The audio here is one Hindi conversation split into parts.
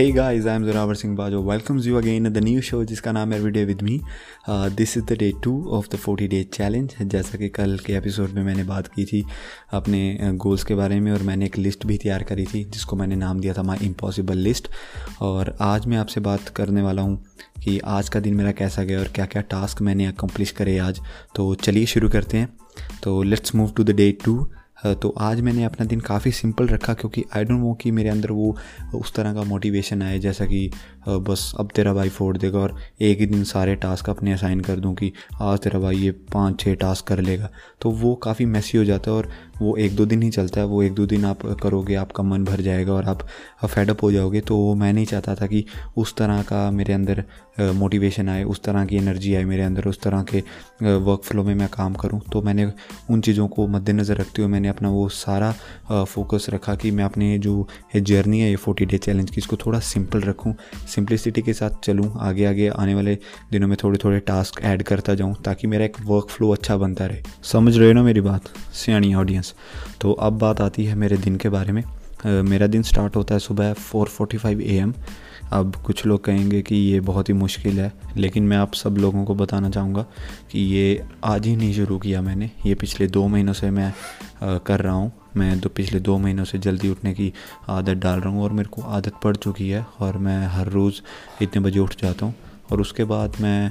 Guys, I am Zoravar Singh Bajo. Welcomes you again at the new show जिसका नाम है Everyday with me this is the day two of the forty day challenge जैसा कि कल के एपिसोड में मैंने बात की थी अपने गोल्स uh, के बारे में और मैंने एक लिस्ट भी तैयार करी थी जिसको मैंने नाम दिया था माई इम्पॉसिबल लिस्ट और आज मैं आपसे बात करने वाला हूँ कि आज का दिन मेरा कैसा गया और क्या क्या टास्क मैंने अकम्प्लिश करे आज. तो चलिए शुरू करते हैं. तो let's move to the day two तो आज मैंने अपना दिन काफ़ी सिंपल रखा क्योंकि आई डोंट नो कि मेरे अंदर वो, उस तरह का मोटिवेशन आए, जैसा कि बस अब तेरा भाई फोड़ देगा और एक ही दिन सारे टास्क अपने असाइन कर दूँ कि आज तेरा भाई ये पाँच छः टास्क कर लेगा। तो वो काफ़ी मैसी हो जाता है और वो एक दो दिन ही चलता है, वो एक दो दिन आप करोगे, आपका मन भर जाएगा और आप फेडअप हो जाओगे। तो मैं नहीं चाहता था कि उस तरह का मेरे अंदर मोटिवेशन आए, उस तरह की एनर्जी आए मेरे अंदर, उस तरह के वर्क फ्लो में मैं काम करूँ। तो मैंने उन चीज़ों को मद्देनज़र रखते हुए मैंने अपना वो सारा फोकस रखा कि मैं अपने जो जर्नी है, ये फोर्टी डे चैलेंज की, इसको थोड़ा सिंपल रखूँ सिंप्लिसिटी के साथ चलूँ, आगे आगे आने वाले दिनों में थोड़े थोड़े टास्क ऐड करता जाऊँ, ताकि मेरा एक वर्क फ्लो अच्छा बनता रहे। समझ रहे हो ना मेरी बात? सियाणी ऑडियंस तो अब बात आती है मेरे दिन के बारे में। मेरा दिन स्टार्ट होता है सुबह four forty five A M अब कुछ लोग कहेंगे कि ये बहुत ही मुश्किल है, लेकिन मैं आप सब लोगों को बताना चाहूँगा कि ये आज ही नहीं शुरू किया मैंने। ये पिछले दो महीनों से मैं कर रहा हूँ। मैं तो पिछले दो महीनों से जल्दी उठने की आदत डाल रहा हूँ और मेरे को आदत पड़ चुकी है और मैं हर रोज़ इतने बजे उठ जाता हूँ। और उसके बाद मैं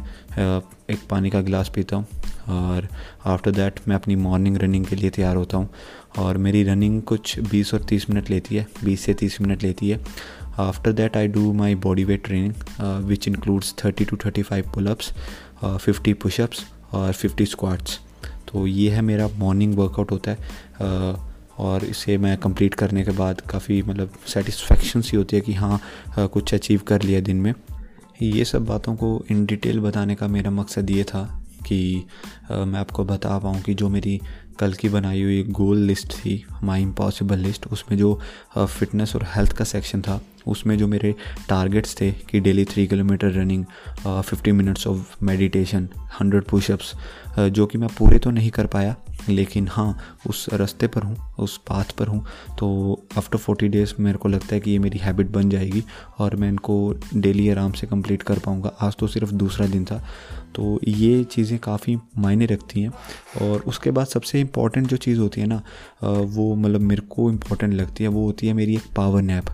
एक पानी का गिलास पीता हूँ और आफ्टर दैट मैं अपनी मॉर्निंग रनिंग के लिए तैयार होता हूँ और मेरी रनिंग कुछ 20 और 30 मिनट लेती है 20 से 30 मिनट लेती है। After that I do my body weight training which includes 30 to 35 pullups fifty pushups और 50 स्क्वाट्स तो ये है मेरा मॉर्निंग वर्कआउट होता है और इसे मैं कंप्लीट करने के बाद काफ़ी मतलब सेटिस्फेक्शन सी होती है कि हाँ कुछ अचीव कर लिया दिन में। ये सब बातों को इन डिटेल बताने का मेरा मकसद ये था कि मैं आपको बता पाऊँ कि जो मेरी कल की बनाई हुई गोल लिस्ट थी माई इम्पॉसिबल लिस्ट उसमें जो फिटनेस और हेल्थ का सेक्शन था, उसमें जो मेरे टारगेट्स थे कि daily three kilometre running fifty minutes of meditation hundred pushups जो कि मैं पूरे तो नहीं कर पाया, लेकिन हाँ उस रास्ते पर हूँ, उस पाथ पर हूँ तो आफ्टर फोर्टी डेज़ मेरे को लगता है कि ये मेरी हैबिट बन जाएगी और मैं इनको डेली आराम से कंप्लीट कर पाऊँगा। आज तो सिर्फ़ दूसरा दिन था तो ये चीज़ें काफ़ी मायने रखती हैं और उसके बाद सबसे इंपॉर्टेंट जो चीज़ होती है ना वो मतलब मेरे को इंपॉर्टेंट लगती है, वो होती है मेरी एक पावर नैप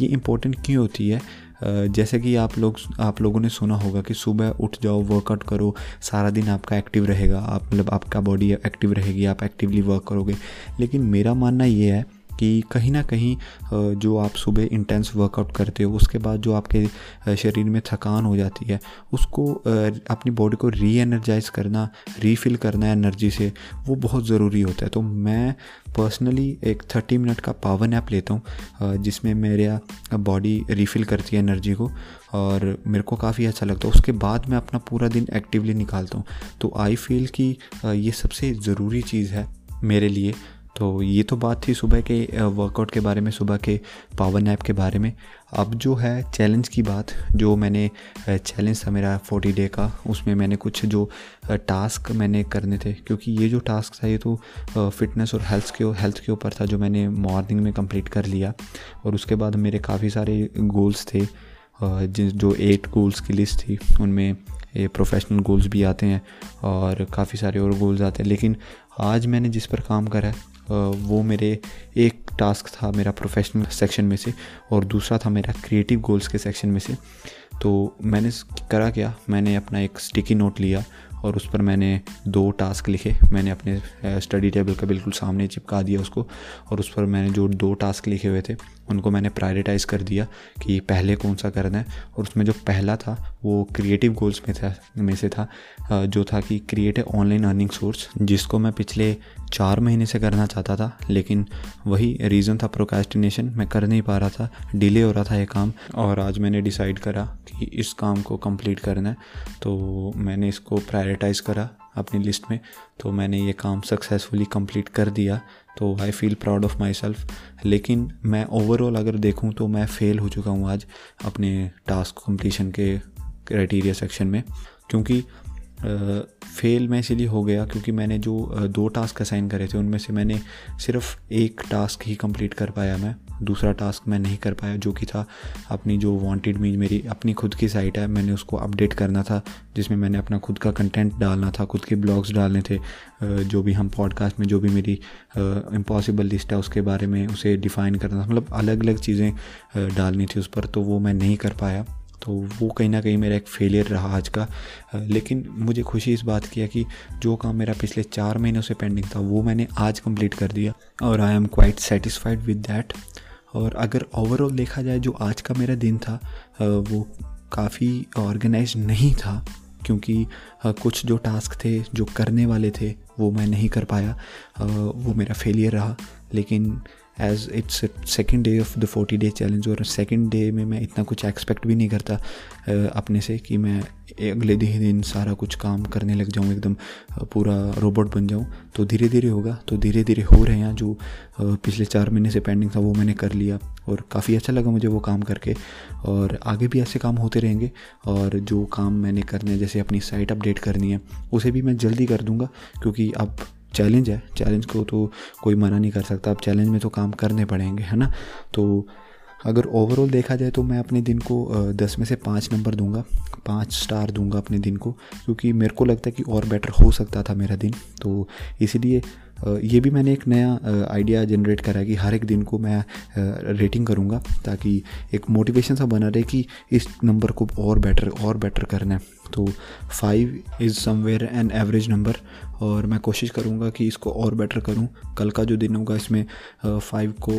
ये इम्पोर्टेंट क्यों होती है? जैसे कि आप लोग, आप लोगों ने सुना होगा कि सुबह उठ जाओ वर्कआउट करो, सारा दिन आपका एक्टिव रहेगा, आप मतलब आपका बॉडी एक्टिव रहेगी, आप एक्टिवली वर्क करोगे. लेकिन मेरा मानना ये है कि कहीं ना कहीं जो आप सुबह इंटेंस वर्कआउट करते हो, उसके बाद जो आपके शरीर में थकान हो जाती है, उसको अपनी बॉडी को री एनर्जाइज करना रीफिल करना एनर्जी से, वो बहुत ज़रूरी होता है। तो मैं पर्सनली एक थर्टी मिनट का पावर ऐप लेता हूँ जिसमें मेरा बॉडी रीफिल करती है एनर्जी को, और मेरे को काफ़ी अच्छा लगता है। उसके बाद मैं अपना पूरा दिन एक्टिवली निकालता हूँ। तो आई फील कि ये सबसे ज़रूरी चीज़ है मेरे लिए तो ये तो बात थी सुबह के वर्कआउट के बारे में, सुबह के पावर नैप के बारे में। अब जो है चैलेंज की बात, जो मैंने चैलेंज था मेरा फोर्टी डे का, उसमें मैंने कुछ जो टास्क मैंने करने थे, क्योंकि ये जो टास्क था, ये तो फिटनेस और हेल्थ के हेल्थ के ऊपर था, जो मैंने मॉर्निंग में कंप्लीट कर लिया। और उसके बाद मेरे काफ़ी सारे गोल्स थे जिस जो एट गोल्स की लिस्ट थी, उनमें ये प्रोफेशनल गोल्स भी आते हैं, और काफ़ी सारे और गोल्स आते हैं। लेकिन आज मैंने जिस पर काम करा है वो मेरे एक टास्क था मेरा प्रोफेशनल सेक्शन में से और दूसरा था मेरा क्रिएटिव गोल्स के सेक्शन में से। तो मैंने करा क्या? मैंने अपना एक स्टिकी नोट लिया और उस पर मैंने दो टास्क लिखे। मैंने अपने स्टडी टेबल का बिल्कुल सामने चिपका दिया उसको और उस पर मैंने जो दो टास्क लिखे हुए थे, उनको मैंने प्रायोरिटाइज़ कर दिया कि पहले कौन सा करना है। और उसमें जो पहला था, वो क्रिएटिव गोल्स में था, में से था जो था कि create a online earning source जिसको मैं पिछले चार महीने से करना चाहता था, लेकिन वही रीज़न था प्रोकास्टिनेशन मैं कर नहीं पा रहा था डिले हो रहा था ये काम और आज मैंने डिसाइड करा कि इस काम को कंप्लीट करना है। तो मैंने इसको प्रायोरिटाइज़ करा अपनी लिस्ट में तो मैंने ये काम सक्सेसफुली कंप्लीट कर दिया तो I feel proud of myself लेकिन मैं ओवरऑल अगर देखूँ तो मैं फ़ेल हो चुका हूँ आज अपने टास्क कंप्लीशन के क्राइटेरिया सेक्शन में, क्योंकि फेल मैं इसीलिए हो गया क्योंकि मैंने जो दो टास्क असाइन करे थे, उनमें से मैंने सिर्फ़ एक टास्क ही कंप्लीट कर पाया मैं, दूसरा टास्क मैं नहीं कर पाया, जो कि था अपनी जो वांटेड मी मेरी, अपनी खुद की साइट है, मैंने उसको अपडेट करना था, जिसमें मैंने अपना खुद का कंटेंट डालना था, खुद के ब्लॉग्स डालने थे जो भी हम पॉडकास्ट में जो भी मेरी इम्पॉसिबल लिस्ट है, उसके बारे में उसे डिफ़ाइन करना था मतलब अलग अलग चीज़ें डालनी थी उस पर तो वो मैं नहीं कर पाया। तो वो कहीं ना कहीं मेरा एक फेलियर रहा आज का। लेकिन मुझे खुशी इस बात की है कि जो काम मेरा पिछले चार महीनों से पेंडिंग था, वो मैंने आज कंप्लीट कर दिया और I am quite satisfied with that और अगर ओवरऑल देखा जाए जो आज का मेरा दिन था वो काफ़ी ऑर्गेनाइज नहीं था, क्योंकि कुछ जो टास्क थे, जो करने वाले थे, वो मैं नहीं कर पाया। वो मेरा फेलियर रहा। लेकिन as it's second day of the forty day challenge और सेकेंड डे में मैं इतना कुछ एक्सपेक्ट भी नहीं करता अपने से कि मैं अगले दिन दिन सारा कुछ काम करने लग जाऊँ, एकदम पूरा रोबोट बन जाऊँ। तो धीरे धीरे होगा तो धीरे धीरे हो रहे हैं जो पिछले चार महीने से पेंडिंग था, वो मैंने कर लिया। और काफ़ी अच्छा लगा मुझे वो काम करके। और आगे भी ऐसे काम होते रहेंगे। और जो काम मैंने करने हैं, जैसे अपनी साइट अपडेट करनी है, उसे भी मैं जल्दी कर दूँगा, क्योंकि अब चैलेंज है। चैलेंज को तो कोई मना नहीं कर सकता। अब चैलेंज में तो काम करने पड़ेंगे, है ना? तो अगर ओवरऑल देखा जाए तो मैं अपने दिन को दस में से पाँच नंबर दूँगा। पाँच स्टार दूँगा अपने दिन को, क्योंकि मेरे को लगता है कि और बेटर हो सकता था मेरा दिन। तो इसीलिए ये भी मैंने एक नया आइडिया जनरेट करा है कि हर एक दिन को मैं रेटिंग करूँगा, ताकि एक मोटिवेशन सा बना रहे कि इस नंबर को और बेटर और बेटर करना है। तो five is somewhere an average number और मैं कोशिश करूँगा कि इसको और बेटर करूँ। कल का जो दिन होगा, इसमें फाइव को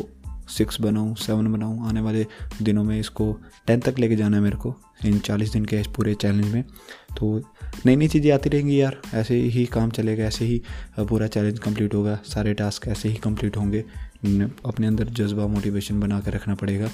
सिक्स बनाऊँ, सेवन बनाऊँ, आने वाले दिनों में इसको टेन तक लेके जाना है मेरे को, इन चालीस दिन के इस पूरे चैलेंज में। तो नई नई चीज़ें आती रहेंगी यार, ऐसे ही काम चलेगा, ऐसे ही पूरा चैलेंज कंप्लीट होगा, सारे टास्क ऐसे ही कंप्लीट होंगे। अपने अंदर जज्बा मोटिवेशन बना कर रखना पड़ेगा।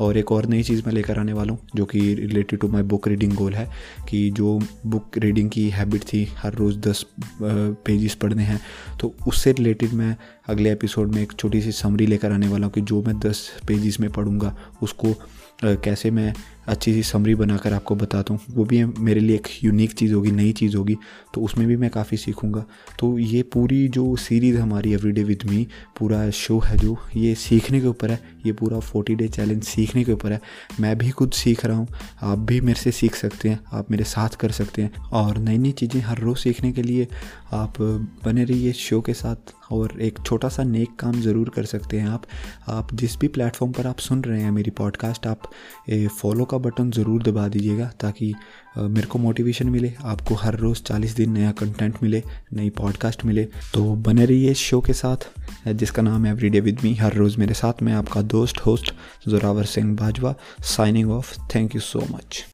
और एक और नई चीज़ मैं लेकर आने वाला हूँ, जो कि related to my book reading goal है, कि जो बुक रीडिंग की हैबिट थी, हर रोज़ दस पेजेस पढ़ने हैं तो उससे रिलेटेड मैं अगले एपिसोड में एक छोटी सी समरी लेकर आने वाला हूँ, कि जो मैं दस पेजेस में पढ़ूँगा, उसको कैसे मैं अच्छी सी समरी बनाकर आपको बताता हूँ। वो भी मेरे लिए एक यूनिक चीज़ होगी, नई चीज़ होगी तो उसमें भी मैं काफ़ी सीखूँगा। तो ये पूरी जो सीरीज़ हमारी एवरीडे विद मी पूरा शो है जो, ये सीखने के ऊपर है। ये पूरा फोर्टी डे चैलेंज सीखने के ऊपर है। मैं भी खुद सीख रहा हूँ। आप भी मेरे से सीख सकते हैं। आप मेरे साथ कर सकते हैं। और नई नई चीज़ें हर रोज़ सीखने के लिए आप बने रहिए शो के साथ। और एक छोटा सा नेक काम ज़रूर कर सकते हैं आप। आप जिस भी प्लेटफॉर्म पर आप सुन रहे हैं मेरी पॉडकास्ट आप फॉलो का बटन ज़रूर दबा दीजिएगा ताकि मेरे को मोटिवेशन मिले, आपको हर रोज़ चालीस दिन नया कंटेंट मिले, नई पॉडकास्ट मिले। तो बने रहिए इस शो के साथ, जिसका नाम है एवरीडे विद मी हर रोज़ मेरे साथ मैं आपका दोस्त host Zorawar Singh Bajwa signing off thank you so much